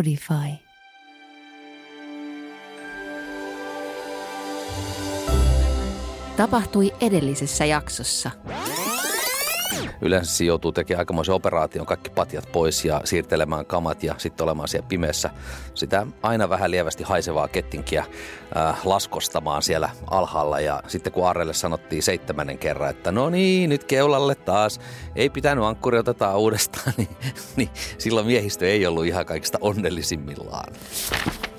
Spotify. Tapahtui edellisessä jaksossa. Yleensä se joutuu tekemään aikamoisen operaation, kaikki patjat pois ja siirtelemään kamat ja sitten olemaan siellä pimeässä sitä aina vähän lievästi haisevaa kettinkiä äh, laskostamaan siellä alhaalla. Ja sitten kun Arrelle sanottiin seitsemännen kerran, että no niin, nyt keulalle taas, ei pitänyt ankkuri otetaan uudestaan, niin, niin silloin miehistö ei ollut ihan kaikista onnellisimmillaan.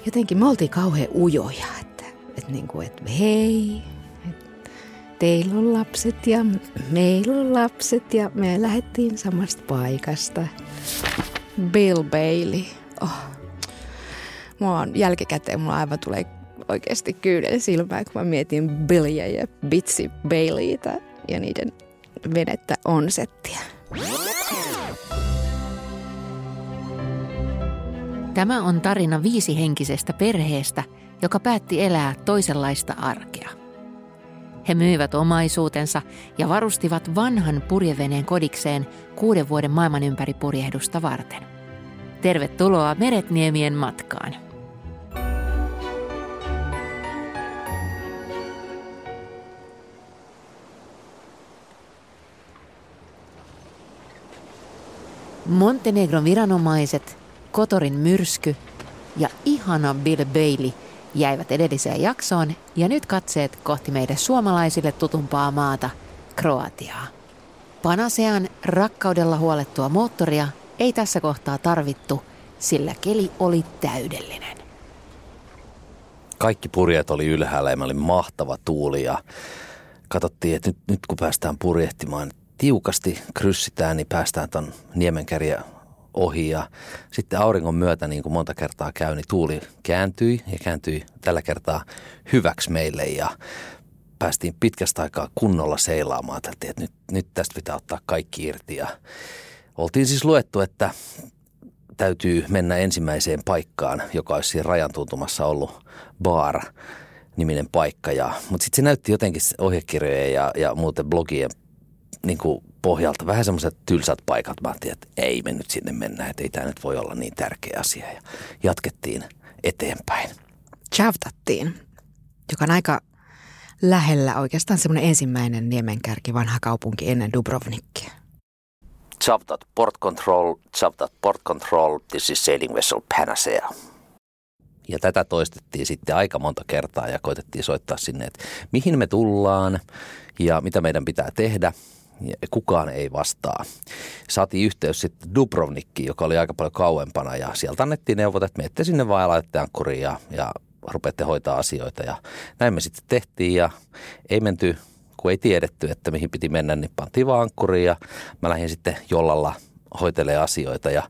Jotenkin me oltiin kauhean ujoja, että, että, niin kuin, että hei, teillä on lapset ja meillä on lapset ja me lähdettiin samasta paikasta. Bill Bailey. Oh. Mua on jälkikäteen, mulla aivan tulee oikeasti kyydel silmään, kun mä mietin Billyä ja Bitsy Baileyta ja niiden venettä onsettia. Tämä on tarina viisihenkisestä perheestä, joka päätti elää toisenlaista arkea. He myivät omaisuutensa ja varustivat vanhan purjeveneen kodikseen kuuden vuoden maailman ympäri purjehdusta varten. Tervetuloa Meretniemien matkaan. Montenegron viranomaiset, Kotorin myrsky ja ihana Bill Bailey – jäivät edelliseen jaksoon ja nyt katseet kohti meidän suomalaisille tutumpaa maata, Kroatiaa. Panasean rakkaudella huolettua moottoria ei tässä kohtaa tarvittu, sillä keli oli täydellinen. Kaikki purjeet oli ylhäällä ja oli mahtava tuuli ja katsottiin, että nyt, nyt kun päästään purjehtimaan tiukasti kryssitään, niin päästään tuon niemenkärjä ohi ja sitten auringon myötä, niin kuin monta kertaa käy, niin tuuli kääntyi ja kääntyi tällä kertaa hyväksi meille ja päästiin pitkästä aikaa kunnolla seilaamaan. Ajateltiin, että nyt, nyt tästä pitää ottaa kaikki irti ja oltiin siis luettu, että täytyy mennä ensimmäiseen paikkaan, joka olisi siinä rajan tuntumassa ollut bar niminen paikka. Ja, mutta sitten se näytti jotenkin ohjekirjojen ja, ja muuten blogien niin kuin pohjalta vähän semmoiset tylsät paikat. Mä ajattelin, että ei me nyt sinne mennä, että ei tämä nyt voi olla niin tärkeä asia. Ja jatkettiin eteenpäin. Chavtattiin, joka on aika lähellä oikeastaan semmoinen ensimmäinen niemenkärki vanha kaupunki ennen Dubrovnikia. Chavtat port control, Chavtat port control, this is sailing vessel Panacea. Ja tätä toistettiin sitten aika monta kertaa ja koitettiin soittaa sinne, että mihin me tullaan ja mitä meidän pitää tehdä kukaan ei vastaa. Saatiin yhteys sitten Dubrovnikkiin, joka oli aika paljon kauempana ja sieltä annettiin neuvot, että menette sinne vaan ja laitatte ankkuriin ja, ja rupeatte hoitaa asioita. Ja näin me sitten tehtiin ja ei menty, kun ei tiedetty, että mihin piti mennä, niin pantiin vaan ankkuriin ja mä lähdin sitten jollalla hoitelee asioita ja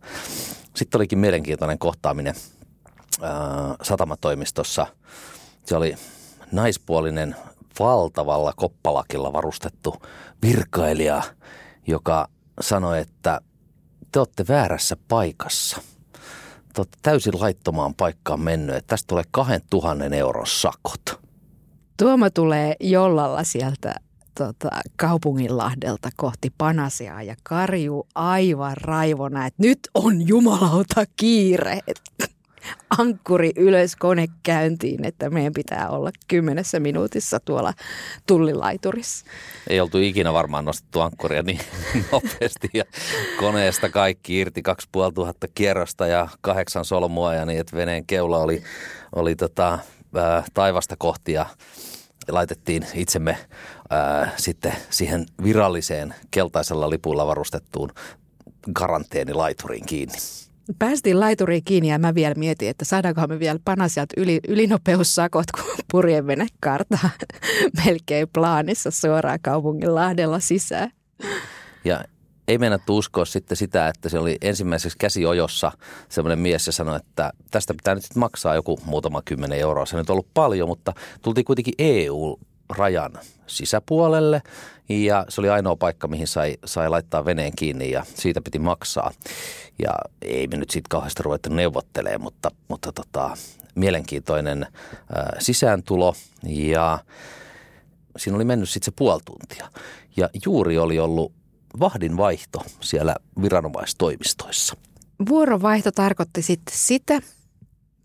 sitten olikin mielenkiintoinen kohtaaminen ää, satamatoimistossa. Se oli naispuolinen valtavalla koppalakilla varustettu virkailija, joka sanoi, että te olette väärässä paikassa. Te olette täysin laittomaan paikkaan mennyt, että tästä tulee 2000 euron sakot. Tuoma tulee jollalla sieltä tota, kaupunginlahdelta kohti Panasia ja karjuu aivan raivona, että nyt on jumalauta kiire ankkuri ylös kone käyntiin, että meidän pitää olla kymmenessä minuutissa tuolla tullilaiturissa. Ei oltu ikinä varmaan nostettu ankkuria niin nopeasti ja koneesta kaikki irti 2500 kierrosta ja kahdeksan solmua ja niin, että veneen keula oli, oli tota, taivasta kohti ja laitettiin itsemme ää, sitten siihen viralliseen keltaisella lipulla varustettuun karanteenilaituriin kiinni. Päästiin laituriin kiinni ja mä vielä mietin, että saadaanko me vielä panasiat yli, ylinopeussakot, kun purjevene kartaa melkein plaanissa suoraan kaupungin lahdella sisään. Ja ei mennä uskoa sitten sitä, että se oli ensimmäiseksi käsiojossa semmoinen mies ja sanoi, että tästä pitää nyt maksaa joku muutama kymmenen euroa. Se nyt on ollut paljon, mutta tultiin kuitenkin EU-rajan sisäpuolelle ja se oli ainoa paikka, mihin sai, sai laittaa veneen kiinni ja siitä piti maksaa. Ja ei me nyt siitä kauheasti ruvettu neuvottelemaan, mutta, mutta tota, mielenkiintoinen ää, sisääntulo ja siinä oli mennyt sitten se puoli tuntia. Ja juuri oli ollut vahdin vaihto siellä viranomaistoimistoissa. Vuorovaihto tarkoitti sitten sitä,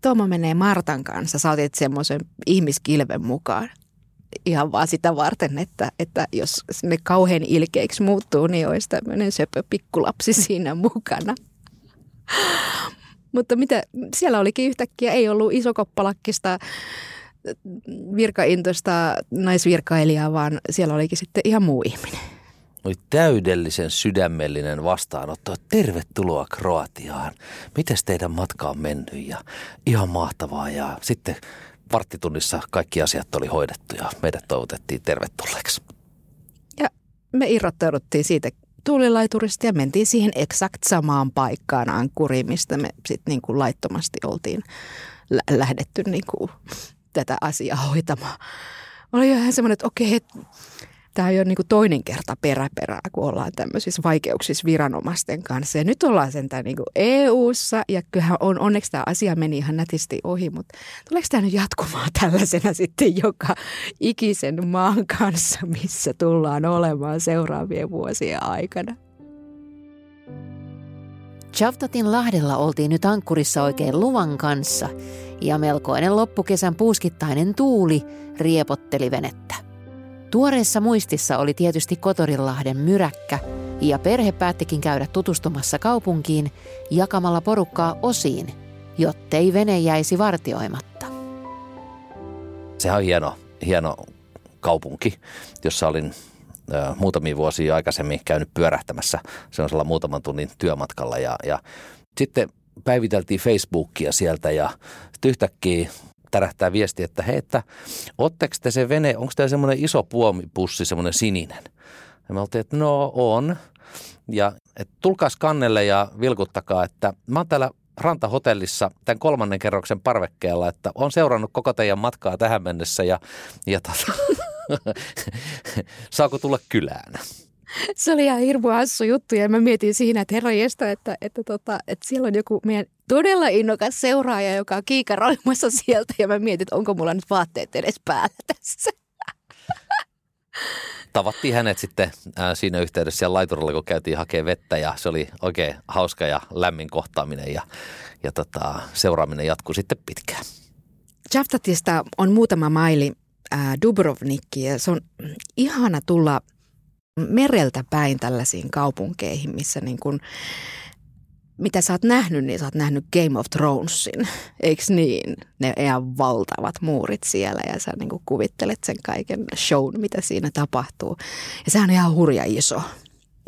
Tomo menee Martan kanssa, sä otit semmoisen ihmiskilven mukaan ihan vaan sitä varten, että, että jos ne kauhean ilkeiksi muuttuu, niin olisi tämmöinen söpö pikkulapsi siinä mukana. Mutta mitä, siellä olikin yhtäkkiä, ei ollut isokoppalakkista virkaintoista naisvirkailijaa, vaan siellä olikin sitten ihan muu ihminen. Oli täydellisen sydämellinen vastaanotto. Tervetuloa Kroatiaan. Miten teidän matka on mennyt? Ja ihan mahtavaa. Ja sitten varttitunnissa kaikki asiat oli hoidettu ja meidät toivotettiin tervetulleeksi. Ja me irrottauduttiin siitä tuulilaiturista ja mentiin siihen eksakt samaan paikkaan Ankkuriin, mistä me sitten niin kuin laittomasti oltiin lä- lähdetty niin tätä asiaa hoitamaan. Oli ihan semmoinen, että okei, tämä on jo niin toinen kerta peräperää, kun ollaan tämmöisissä vaikeuksissa viranomaisten kanssa. Ja nyt ollaan sentään niin EU-ssa ja kyllähän on, onneksi tämä asia meni ihan nätisti ohi, mutta tuleeko tämä nyt jatkumaan tällaisena sitten joka ikisen maan kanssa, missä tullaan olemaan seuraavien vuosien aikana? Chavtatin lahdella oltiin nyt ankkurissa oikein luvan kanssa ja melkoinen loppukesän puuskittainen tuuli riepotteli venettä. Tuoreessa muistissa oli tietysti Kotorinlahden myräkkä, ja perhe päättikin käydä tutustumassa kaupunkiin jakamalla porukkaa osiin, jottei vene jäisi vartioimatta. Se on hieno, hieno kaupunki, jossa olin ö, muutamia vuosia aikaisemmin käynyt pyörähtämässä sellaisella muutaman tunnin työmatkalla ja, ja sitten päiviteltiin Facebookia sieltä ja yhtäkkiä tärähtää viesti, että hei, että ootteko te se vene, onko teillä semmoinen iso puomipussi, semmoinen sininen? Ja me oltiin, että no on. Ja että tulkaas kannelle ja vilkuttakaa, että mä oon täällä rantahotellissa tämän kolmannen kerroksen parvekkeella, että on seurannut koko teidän matkaa tähän mennessä ja, ja tota, saako tulla kylään? Se oli ihan hirveä hassu juttu ja mä mietin siinä, että herra jestä, että, että, tota, että siellä on joku meidän todella innokas seuraaja, joka on kiikaroimassa sieltä ja mä mietin, että onko mulla nyt vaatteet edes päällä tässä. Tavattiin hänet sitten ää, siinä yhteydessä siellä laiturilla, kun käytiin hakemaan vettä ja se oli oikein hauska ja lämmin kohtaaminen ja, ja tota, seuraaminen jatkuu sitten pitkään. Jaftatista on muutama maili ää, Dubrovnikki ja se on ihana tulla mereltä päin tällaisiin kaupunkeihin, missä niin kuin mitä sä oot nähnyt, niin sä oot nähnyt Game of Thronesin, eikö niin? Ne ihan valtavat muurit siellä ja sä niin kuvittelet sen kaiken shown, mitä siinä tapahtuu. Ja sehän on ihan hurja iso,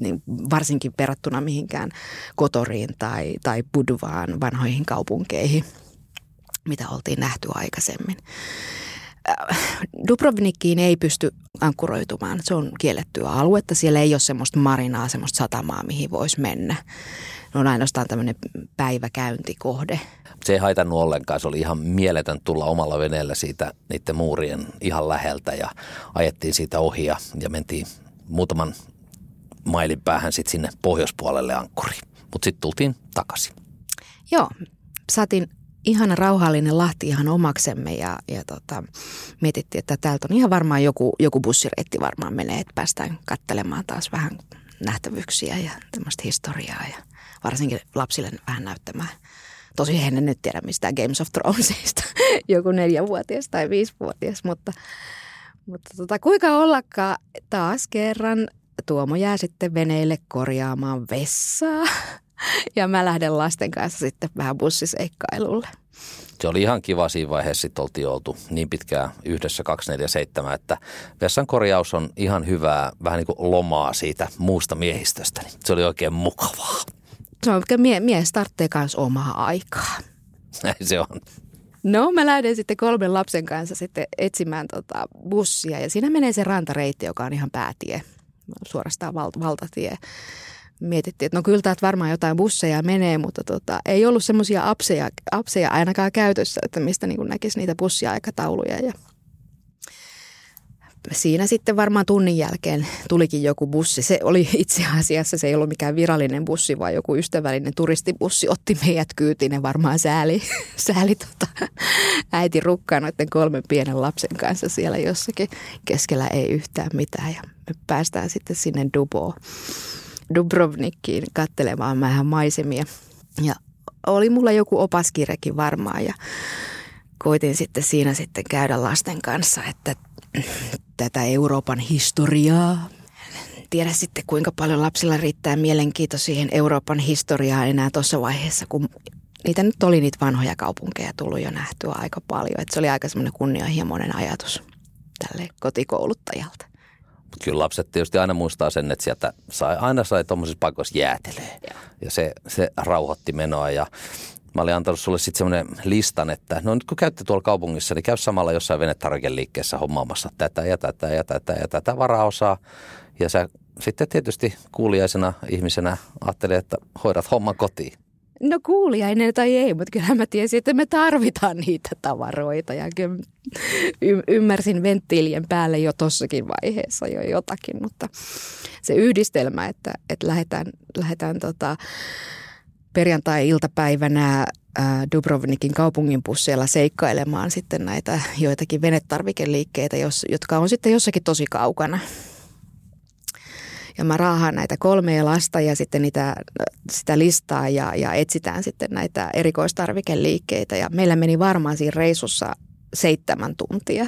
niin varsinkin verrattuna mihinkään Kotoriin tai, tai Budvaan vanhoihin kaupunkeihin, mitä oltiin nähty aikaisemmin. Äh, Dubrovnikiin ei pysty ankkuroitumaan. Se on kiellettyä aluetta. Siellä ei ole semmoista marinaa, semmoista satamaa, mihin voisi mennä ne on ainoastaan tämmöinen päiväkäyntikohde. Se ei haitannut ollenkaan. Se oli ihan mieletön tulla omalla veneellä siitä niiden muurien ihan läheltä ja ajettiin siitä ohi ja, ja mentiin muutaman mailin päähän sitten sinne pohjoispuolelle ankkuriin. Mutta sitten tultiin takaisin. Joo, saatiin ihana rauhallinen Lahti ihan omaksemme ja, ja tota, mietittiin, että täältä on ihan varmaan joku, joku bussireitti varmaan menee, että päästään katselemaan taas vähän nähtävyyksiä ja tämmöistä historiaa ja varsinkin lapsille vähän näyttämään. Tosi he nyt tiedä mistään Games of Thronesista, joku neljävuotias tai viisivuotias, mutta, mutta tota, kuinka ollakaan taas kerran Tuomo jää sitten veneille korjaamaan vessaa ja mä lähden lasten kanssa sitten vähän bussiseikkailulle. Se oli ihan kiva siinä vaiheessa, että oltiin oltu niin pitkään yhdessä 247, että vessan korjaus on ihan hyvää, vähän niin kuin lomaa siitä muusta miehistöstä. Niin se oli oikein mukavaa. Se on, mie- mies tarvitsee myös omaa aikaa. Näin se on. No mä lähden sitten kolmen lapsen kanssa sitten etsimään tota bussia ja siinä menee se rantareitti, joka on ihan päätie, suorastaan val- valtatie. Mietittiin, että no kyllä täältä varmaan jotain busseja menee, mutta tota, ei ollut semmoisia apseja, apseja ainakaan käytössä, että mistä niin näkisi niitä bussiaikatauluja. Ja siinä sitten varmaan tunnin jälkeen tulikin joku bussi. Se oli itse asiassa, se ei ollut mikään virallinen bussi, vaan joku ystävällinen turistibussi otti meidät kyytiin ja varmaan sääli, sääli tota, äiti rukkaa noiden kolmen pienen lapsen kanssa siellä jossakin. Keskellä ei yhtään mitään ja me päästään sitten sinne Duboon. Dubrovnikkiin katselemaan vähän maisemia. Ja oli mulla joku opaskirjakin varmaan ja koitin sitten siinä sitten käydä lasten kanssa, että tätä Euroopan historiaa. Tiedä sitten kuinka paljon lapsilla riittää mielenkiinto siihen Euroopan historiaan enää tuossa vaiheessa, kun niitä nyt oli niitä vanhoja kaupunkeja tullut jo nähtyä aika paljon. Että se oli aika semmoinen kunnianhimoinen ajatus tälle kotikouluttajalta. Kyllä lapset tietysti aina muistaa sen, että sieltä sai, aina sai tuommoisissa paikoissa jäätelee. Ja, ja se, se rauhoitti menoa ja Mä olin antanut sulle sitten semmoinen listan, että no nyt kun käytte tuolla kaupungissa, niin käy samalla jossain venetarvikeliikkeessä hommaamassa tätä ja tätä ja tätä ja tätä varaosaa. Ja sä sitten tietysti kuulijaisena ihmisenä ajattelin, että hoidat homman kotiin. No kuulijainen tai ei, mutta kyllä mä tiesin, että me tarvitaan niitä tavaroita. Ja kyllä y- ymmärsin venttiilien päälle jo tossakin vaiheessa jo jotakin, mutta se yhdistelmä, että, että lähdetään, lähdetään tota, perjantai-iltapäivänä Dubrovnikin kaupungin busseilla seikkailemaan sitten näitä joitakin venetarvikeliikkeitä, jotka on sitten jossakin tosi kaukana. Ja mä raahaan näitä kolmea lasta ja sitten niitä, sitä listaa ja, ja etsitään sitten näitä erikoistarvikeliikkeitä. Ja meillä meni varmaan siinä reissussa seitsemän tuntia.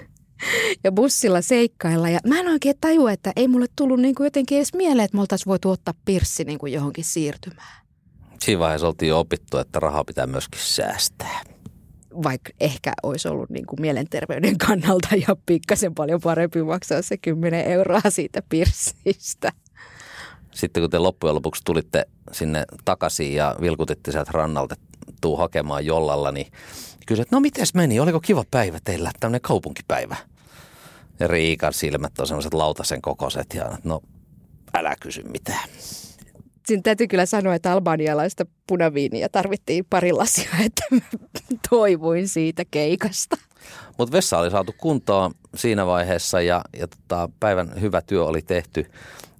ja bussilla seikkailla. Ja mä en oikein tajua, että ei mulle tullut niin kuin jotenkin edes mieleen, että me oltaisiin voitu ottaa pirssi niin kuin johonkin siirtymään. Siinä vaiheessa oltiin opittu, että rahaa pitää myöskin säästää. Vaikka ehkä olisi ollut niin kuin mielenterveyden kannalta ja pikkasen paljon parempi maksaa se 10 euroa siitä pirssistä. Sitten kun te loppujen lopuksi tulitte sinne takaisin ja vilkutitte sieltä rannalta, tuu hakemaan jollalla, niin kysyt, no mites meni, oliko kiva päivä teillä, tämmöinen kaupunkipäivä? Ja Riikan silmät on semmoiset lautasen kokoiset ja no älä kysy mitään siinä täytyy kyllä sanoa, että albanialaista punaviiniä tarvittiin pari lasia, että toivuin siitä keikasta. Mutta vessa oli saatu kuntoon siinä vaiheessa ja, ja tota, päivän hyvä työ oli tehty,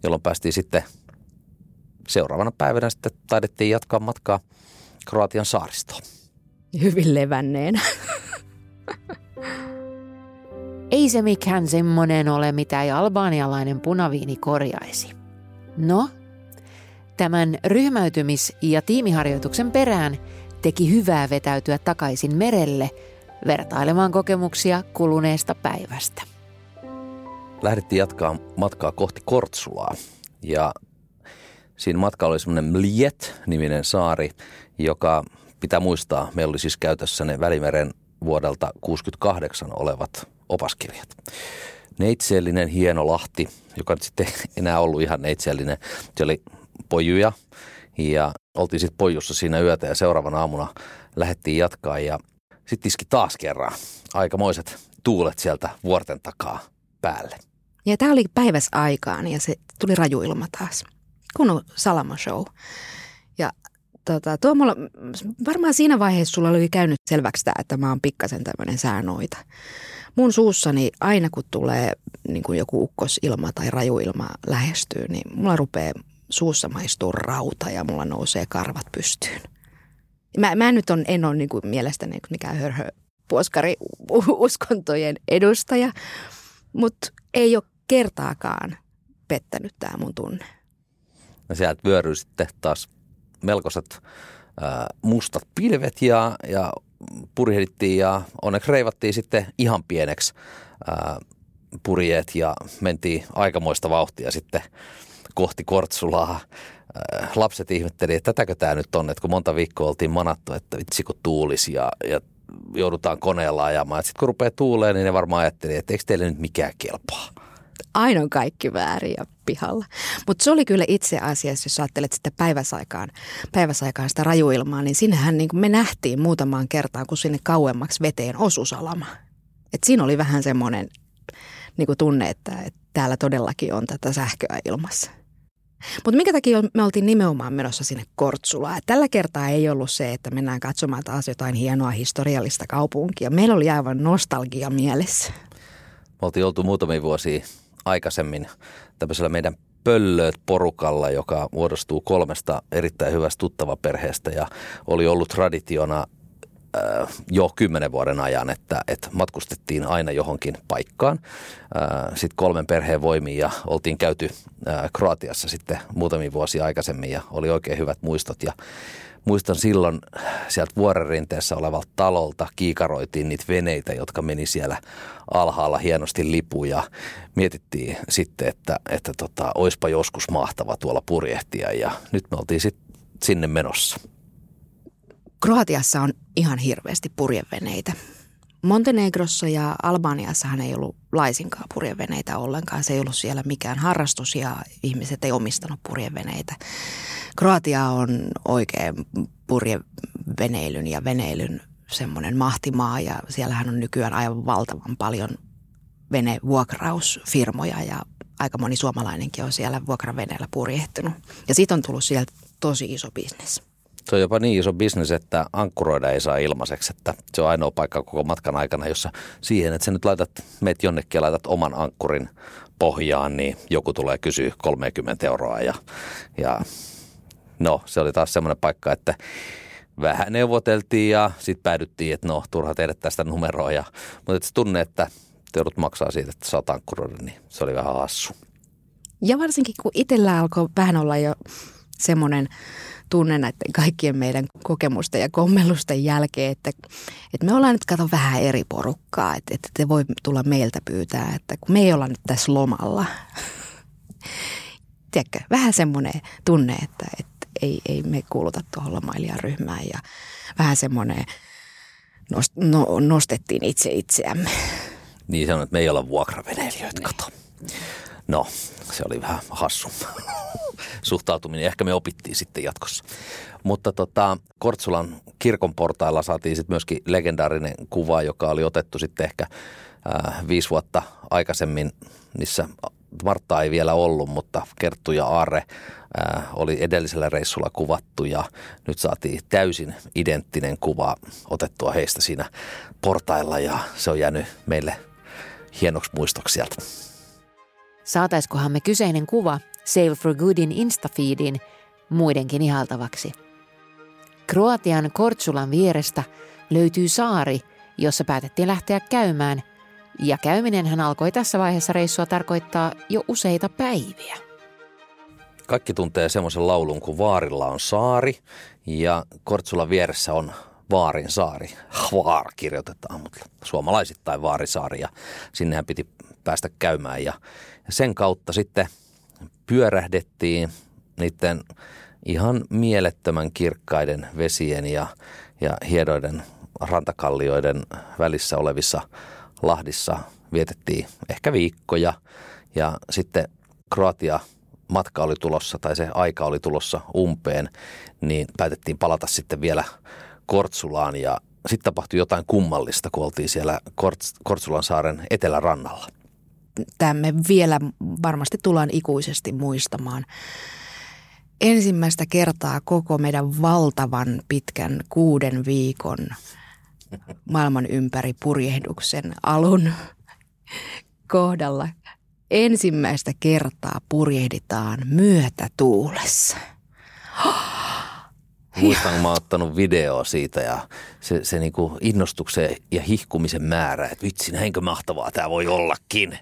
jolloin päästiin sitten seuraavana päivänä sitten taidettiin jatkaa matkaa Kroatian saaristoon. Hyvin levänneenä. Ei se mikään semmonen ole, mitä ei albaanialainen punaviini korjaisi. No, Tämän ryhmäytymis- ja tiimiharjoituksen perään teki hyvää vetäytyä takaisin merelle vertailemaan kokemuksia kuluneesta päivästä. Lähdettiin jatkaa matkaa kohti Kortsulaa ja siinä matkalla oli semmoinen Mliet-niminen saari, joka pitää muistaa, meillä oli siis käytössä ne Välimeren vuodelta 68 olevat opaskirjat. Neitseellinen hieno lahti, joka nyt sitten enää ollut ihan neitseellinen. Se oli pojuja ja oltiin sitten pojussa siinä yötä ja seuraavana aamuna lähdettiin jatkaa ja sitten iski taas kerran aikamoiset tuulet sieltä vuorten takaa päälle. Ja tämä oli päiväs aikaan ja se tuli rajuilma taas. Kun Salama Show. Ja tota, tuo mulla, varmaan siinä vaiheessa sulla oli käynyt selväksi tämä, että mä oon pikkasen tämmöinen säänoita. Mun suussani aina kun tulee niin kuin joku ukkosilma tai rajuilma lähestyy, niin mulla rupeaa suussa maistuu rauta ja mulla nousee karvat pystyyn. Mä, mä nyt on, en ole niin kuin mielestäni mikään hörhö puoskari uskontojen edustaja, mutta ei ole kertaakaan pettänyt tämä mun tunne. Ja sieltä vyöryy sitten taas melkoiset äh, mustat pilvet ja, ja purjehdittiin ja onneksi reivattiin sitten ihan pieneksi äh, purjeet ja mentiin aikamoista vauhtia sitten kohti Kortsulaa. Äh, lapset ihmetteli, että tätäkö tämä nyt on, että kun monta viikkoa oltiin manattu, että vitsi kun tuulisi ja, ja joudutaan koneella ajamaan. Sitten kun rupeaa tuuleen, niin ne varmaan ajatteli, että eikö teille nyt mikään kelpaa. Aina on kaikki väärin ja pihalla. Mutta se oli kyllä itse asiassa, jos ajattelet sitä päiväsaikaan, päiväsaikaan sitä rajuilmaa, niin sinnehän niin me nähtiin muutamaan kertaan, kun sinne kauemmaksi veteen osusalama. Et siinä oli vähän semmoinen niin tunne, että, että täällä todellakin on tätä sähköä ilmassa. Mutta minkä takia me oltiin nimenomaan menossa sinne Kortsulaan? Tällä kertaa ei ollut se, että mennään katsomaan taas jotain hienoa historiallista kaupunkia. Meillä oli aivan nostalgia mielessä. Me oltiin oltu muutamia vuosia aikaisemmin tämmöisellä meidän pöllöt porukalla, joka muodostuu kolmesta erittäin hyvästä tuttava perheestä ja oli ollut traditiona jo kymmenen vuoden ajan, että, että matkustettiin aina johonkin paikkaan. Sitten kolmen perheen voimiin ja oltiin käyty Kroatiassa sitten muutamia vuosia aikaisemmin ja oli oikein hyvät muistot. Ja muistan silloin sieltä vuorenrinteessä olevalta talolta kiikaroitiin niitä veneitä, jotka meni siellä alhaalla hienosti lipu ja mietittiin sitten, että, että tota, oispa joskus mahtava tuolla purjehtia ja nyt me oltiin sitten sinne menossa. Kroatiassa on ihan hirveästi purjeveneitä. Montenegrossa ja Albaniassahan ei ollut laisinkaan purjeveneitä ollenkaan. Se ei ollut siellä mikään harrastus ja ihmiset ei omistanut purjeveneitä. Kroatia on oikein purjeveneilyn ja veneilyn semmoinen mahtimaa ja siellähän on nykyään aivan valtavan paljon venevuokrausfirmoja ja aika moni suomalainenkin on siellä vuokraveneellä purjehtunut. Ja siitä on tullut sieltä tosi iso bisnes. Se on jopa niin iso bisnes, että ankkuroida ei saa ilmaiseksi, että se on ainoa paikka koko matkan aikana, jossa siihen, että sä nyt laitat, meet jonnekin ja laitat oman ankkurin pohjaan, niin joku tulee kysyä 30 euroa ja, ja no se oli taas semmoinen paikka, että vähän neuvoteltiin ja sitten päädyttiin, että no turha tehdä tästä numeroa. Ja, mutta se tunne, että joudut maksaa siitä, että saat ankkuroida, niin se oli vähän hassu. Ja varsinkin kun itsellä alkoi vähän olla jo semmoinen tunne näiden kaikkien meidän kokemusten ja kommellusten jälkeen, että, että me ollaan nyt kato vähän eri porukkaa, että, että te voi tulla meiltä pyytää, että kun me ei olla nyt tässä lomalla. Tiedätkö, vähän semmoinen tunne, että, että ei, ei me kuuluta tuohon lomailijaryhmään ja vähän semmoinen nost, no, nostettiin itse itseämme. Niin sanon, että me ei olla vuokraveneilijöitä, kato. No, se oli vähän hassu suhtautuminen. Ehkä me opittiin sitten jatkossa. Mutta tota, Kortsulan kirkon portailla saatiin sitten myöskin legendaarinen kuva, joka oli otettu sitten ehkä äh, viisi vuotta aikaisemmin, missä Martta ei vielä ollut, mutta Kerttu ja Aare äh, oli edellisellä reissulla kuvattu ja nyt saatiin täysin identtinen kuva otettua heistä siinä portailla ja se on jäänyt meille hienoksi muistoksi sieltä. Saataiskohan me kyseinen kuva Save for Goodin Instafeedin muidenkin ihaltavaksi? Kroatian Kortsulan vierestä löytyy saari, jossa päätettiin lähteä käymään – ja hän alkoi tässä vaiheessa reissua tarkoittaa jo useita päiviä. Kaikki tuntee semmoisen laulun, kun Vaarilla on saari ja Kortsulan vieressä on Vaarin saari. Vaar kirjoitetaan, mutta suomalaisittain Vaarisaari ja sinnehän piti päästä käymään. Ja sen kautta sitten pyörähdettiin niiden ihan mielettömän kirkkaiden vesien ja, ja hiedoiden rantakallioiden välissä olevissa Lahdissa vietettiin ehkä viikkoja ja sitten Kroatia matka oli tulossa tai se aika oli tulossa umpeen, niin päätettiin palata sitten vielä Kortsulaan ja sitten tapahtui jotain kummallista, kun oltiin siellä Kortsulan saaren etelärannalla. Tämä me vielä varmasti tullaan ikuisesti muistamaan. Ensimmäistä kertaa koko meidän valtavan pitkän kuuden viikon maailman ympäri purjehduksen alun kohdalla ensimmäistä kertaa purjehditaan myötätuulessa. Muistan, kun mä oon ottanut video siitä ja se, se niinku innostuksen ja hihkumisen määrä, että vitsi, näinkö mahtavaa tämä voi ollakin.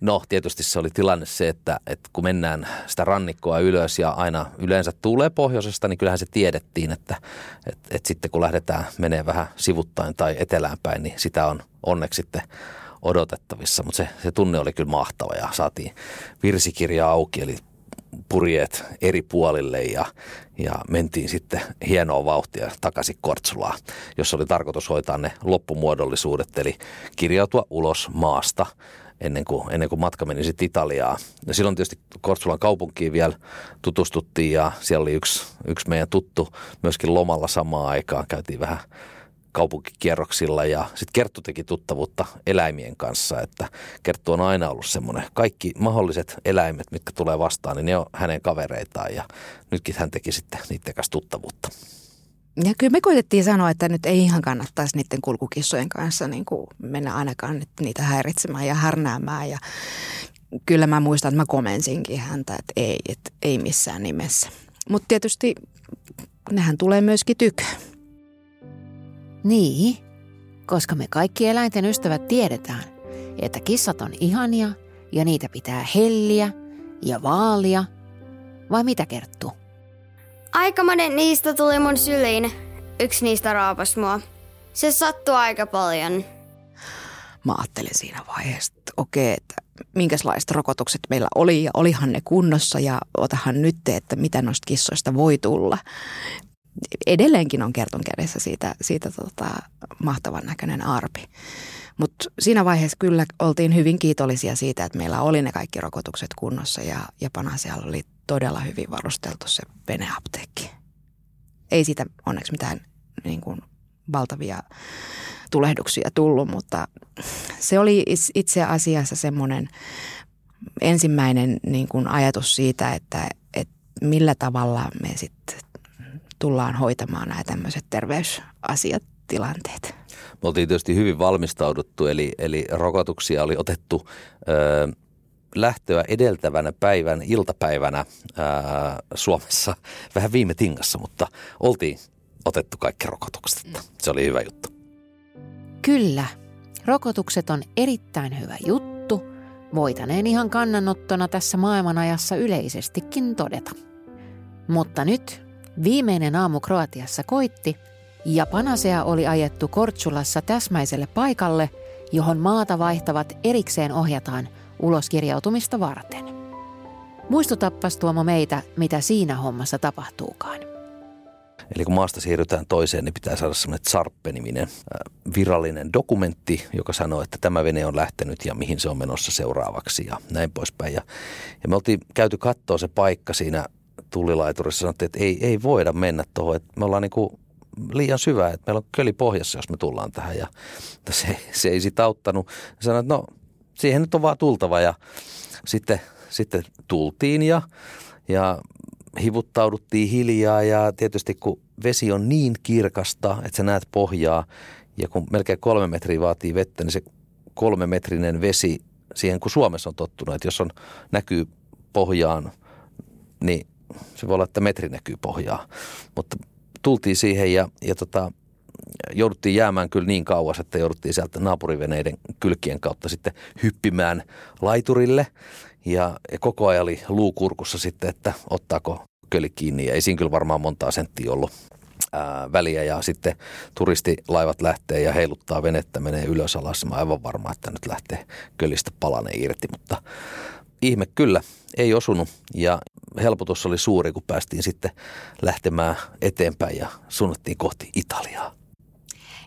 No tietysti se oli tilanne se, että, että kun mennään sitä rannikkoa ylös ja aina yleensä tulee pohjoisesta, niin kyllähän se tiedettiin, että, että, että sitten kun lähdetään menee vähän sivuttain tai etelään päin, niin sitä on onneksi sitten odotettavissa. Mutta se, se tunne oli kyllä mahtava ja saatiin virsikirja auki, eli purjeet eri puolille ja, ja mentiin sitten hienoa vauhtia takaisin Kortsulaan, jossa oli tarkoitus hoitaa ne loppumuodollisuudet, eli kirjautua ulos maasta – ennen kuin, ennen kuin matka meni sitten Italiaan. Ja silloin tietysti Kortsulan kaupunkiin vielä tutustuttiin ja siellä oli yksi, yksi meidän tuttu myöskin lomalla samaan aikaan. Käytiin vähän kaupunkikierroksilla ja sitten Kerttu teki tuttavuutta eläimien kanssa, että Kerttu on aina ollut semmoinen, kaikki mahdolliset eläimet, mitkä tulee vastaan, niin ne on hänen kavereitaan ja nytkin hän teki sitten niiden kanssa tuttavuutta. Ja kyllä me koitettiin sanoa, että nyt ei ihan kannattaisi niiden kulkukissojen kanssa niin kuin mennä ainakaan niitä häiritsemään ja härnäämään. Ja kyllä mä muistan, että mä komensinkin häntä, että ei, että ei missään nimessä. Mutta tietysti nehän tulee myöskin tyköön. Niin, koska me kaikki eläinten ystävät tiedetään, että kissat on ihania ja niitä pitää helliä ja vaalia. Vai mitä kerttuu? Aika monen niistä tuli mun syliin. Yksi niistä raapas mua. Se sattuu aika paljon. Mä ajattelin siinä vaiheessa, että okei, että minkälaiset rokotukset meillä oli ja olihan ne kunnossa ja otahan nyt, että mitä noista kissoista voi tulla. Edelleenkin on kerton kädessä siitä, siitä tota, mahtavan näköinen arpi. Mutta siinä vaiheessa kyllä oltiin hyvin kiitollisia siitä, että meillä oli ne kaikki rokotukset kunnossa ja, ja Panasialla oli todella hyvin varusteltu se veneapteekki. Ei siitä onneksi mitään niin kuin, valtavia tulehduksia tullut, mutta se oli itse asiassa semmoinen ensimmäinen niin kuin ajatus siitä, että, että millä tavalla me sitten tullaan hoitamaan nämä tämmöiset terveysasiat, tilanteet. Me oltiin tietysti hyvin valmistauduttu, eli, eli rokotuksia oli otettu ö, lähtöä edeltävänä päivän iltapäivänä ää, Suomessa vähän viime tingassa, mutta oltiin otettu kaikki rokotukset. Se oli hyvä juttu. Kyllä, rokotukset on erittäin hyvä juttu. Voitaneen ihan kannanottona tässä maailmanajassa yleisestikin todeta. Mutta nyt viimeinen aamu Kroatiassa koitti ja Panasea oli ajettu Kortsulassa täsmäiselle paikalle, johon maata vaihtavat erikseen ohjataan uloskirjautumista varten. Muistutappas Tuomo meitä, mitä siinä hommassa tapahtuukaan. Eli kun maasta siirrytään toiseen, niin pitää saada semmoinen Zarpe-niminen virallinen dokumentti, joka sanoo, että tämä vene on lähtenyt ja mihin se on menossa seuraavaksi ja näin poispäin. Ja, ja me oltiin käyty katsoa se paikka siinä tullilaiturissa, sanottiin, että ei, ei voida mennä tuohon, että me ollaan niin liian syvää, että meillä on köli pohjassa, jos me tullaan tähän. Ja se, se ei sitä auttanut. Sanoin, että no siihen nyt on vaan tultava ja sitten, sitten tultiin ja, ja hivuttauduttiin hiljaa ja tietysti kun vesi on niin kirkasta, että sä näet pohjaa ja kun melkein kolme metriä vaatii vettä, niin se kolmemetrinen vesi siihen, kun Suomessa on tottunut, että jos on näkyy pohjaan, niin se voi olla, että metri näkyy pohjaa. Mutta tultiin siihen ja, ja tota, jouduttiin jäämään kyllä niin kauas, että jouduttiin sieltä naapuriveneiden kylkien kautta sitten hyppimään laiturille. Ja, ja koko ajan oli luukurkussa sitten, että ottaako köli kiinni. Ja ei siinä kyllä varmaan montaa senttiä ollut ää, väliä. Ja sitten turistilaivat lähtee ja heiluttaa venettä, menee ylös alas. Mä aivan varma, että nyt lähtee kölistä palane irti. Mutta ihme kyllä, ei osunut ja helpotus oli suuri, kun päästiin sitten lähtemään eteenpäin ja suunnattiin kohti Italiaa.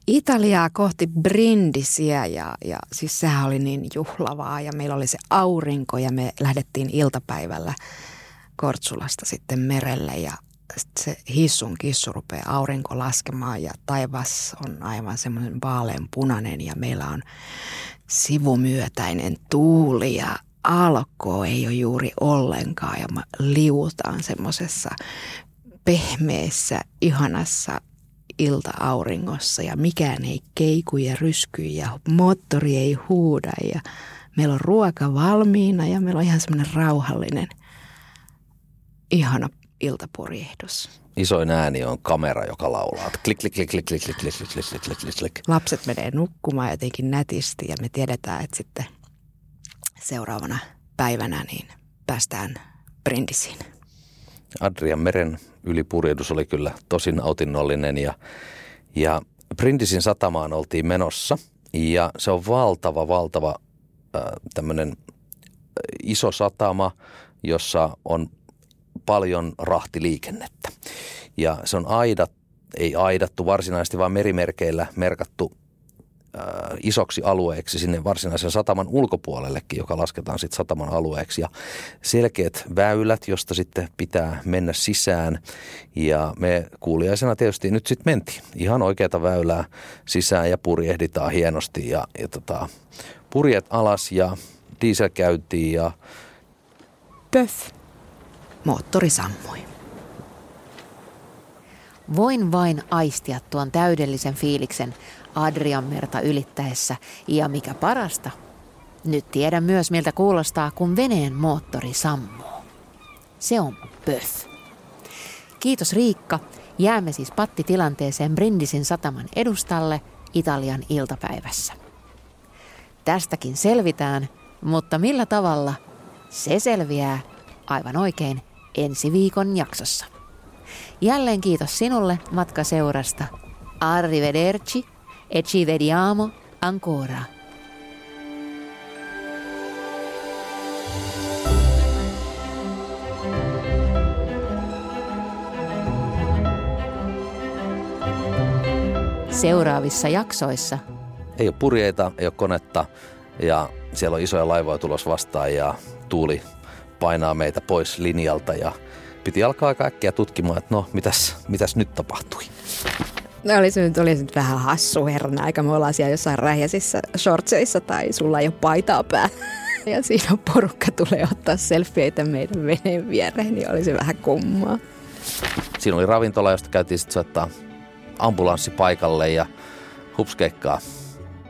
Italiaa kohti Brindisiä ja, ja siis sehän oli niin juhlavaa ja meillä oli se aurinko ja me lähdettiin iltapäivällä Kortsulasta sitten merelle ja se hissun kissu rupeaa aurinko laskemaan ja taivas on aivan semmoinen vaalean punainen ja meillä on sivumyötäinen tuuli ja alkoa ei ole juuri ollenkaan ja mä liutaan semmoisessa pehmeässä, ihanassa ilta-auringossa ja mikään ei keiku ja rysky ja moottori ei huuda ja meillä on ruoka valmiina ja meillä on ihan semmoinen rauhallinen, ihana iltapurjehdus. Isoin ääni on kamera, joka laulaa. Klik, klik, klik, klik, klik, klik, klik, klik, klik, klik. Lapset menee nukkumaan jotenkin nätisti ja me tiedetään, että sitten seuraavana päivänä niin päästään Brindisiin. Adrian Meren ylipurjehdus oli kyllä tosi nautinnollinen ja, ja Brindisin satamaan oltiin menossa ja se on valtava, valtava äh, tämmöinen iso satama, jossa on paljon rahtiliikennettä. Ja se on aidat, ei aidattu varsinaisesti, vaan merimerkeillä merkattu äh, isoksi alueeksi sinne varsinaisen sataman ulkopuolellekin, joka lasketaan sitten sataman alueeksi. Ja selkeät väylät, josta sitten pitää mennä sisään. Ja me kuuliaisena tietysti nyt sitten mentiin ihan oikeata väylää sisään ja purjehditaan hienosti. Ja, ja tota, purjet alas ja diesel käytiin ja... Pöff. Moottori sammui. Voin vain aistia tuon täydellisen fiiliksen Adrianmerta ylittäessä ja mikä parasta, nyt tiedän myös miltä kuulostaa, kun veneen moottori sammuu. Se on pöf. Kiitos Riikka. Jäämme siis pattitilanteeseen Brindisin sataman edustalle Italian iltapäivässä. Tästäkin selvitään, mutta millä tavalla? Se selviää aivan oikein ensi viikon jaksossa. Jälleen kiitos sinulle matkaseurasta. Arrivederci e ci vediamo ancora. Seuraavissa jaksoissa Ei ole purjeita, ei ole konetta ja siellä on isoja laivoja tulos vastaan ja tuuli painaa meitä pois linjalta ja piti alkaa aika äkkiä tutkimaan, että no mitäs, mitäs nyt tapahtui. No oli se nyt, oli se nyt vähän hassu herran aika. Me ollaan siellä jossain rähjäisissä shortseissa tai sulla ei ole paitaa päällä. Ja siinä porukka tulee ottaa selfieitä meidän veneen viereen, niin oli se vähän kummaa. Siinä oli ravintola, josta käytiin sitten soittaa ambulanssi paikalle ja hupskeikkaa.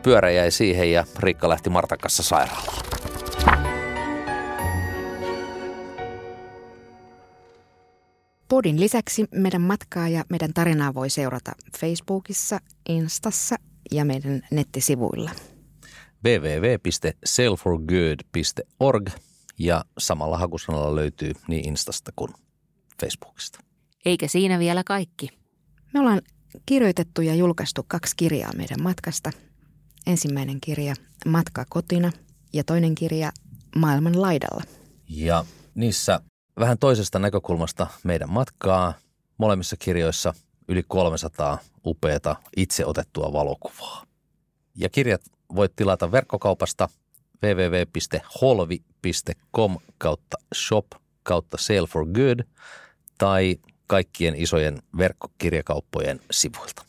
Pyörä jäi siihen ja Riikka lähti Martan kanssa sairaalaan. Podin lisäksi meidän matkaa ja meidän tarinaa voi seurata Facebookissa, Instassa ja meidän nettisivuilla. www.sailforgood.org ja samalla hakusanalla löytyy niin Instasta kuin Facebookista. Eikä siinä vielä kaikki. Me ollaan kirjoitettu ja julkaistu kaksi kirjaa meidän matkasta. Ensimmäinen kirja Matka kotina ja toinen kirja Maailman laidalla. Ja niissä vähän toisesta näkökulmasta meidän matkaa. Molemmissa kirjoissa yli 300 upeata itse otettua valokuvaa. Ja kirjat voit tilata verkkokaupasta www.holvi.com kautta shop kautta sale for good tai kaikkien isojen verkkokirjakauppojen sivuilta.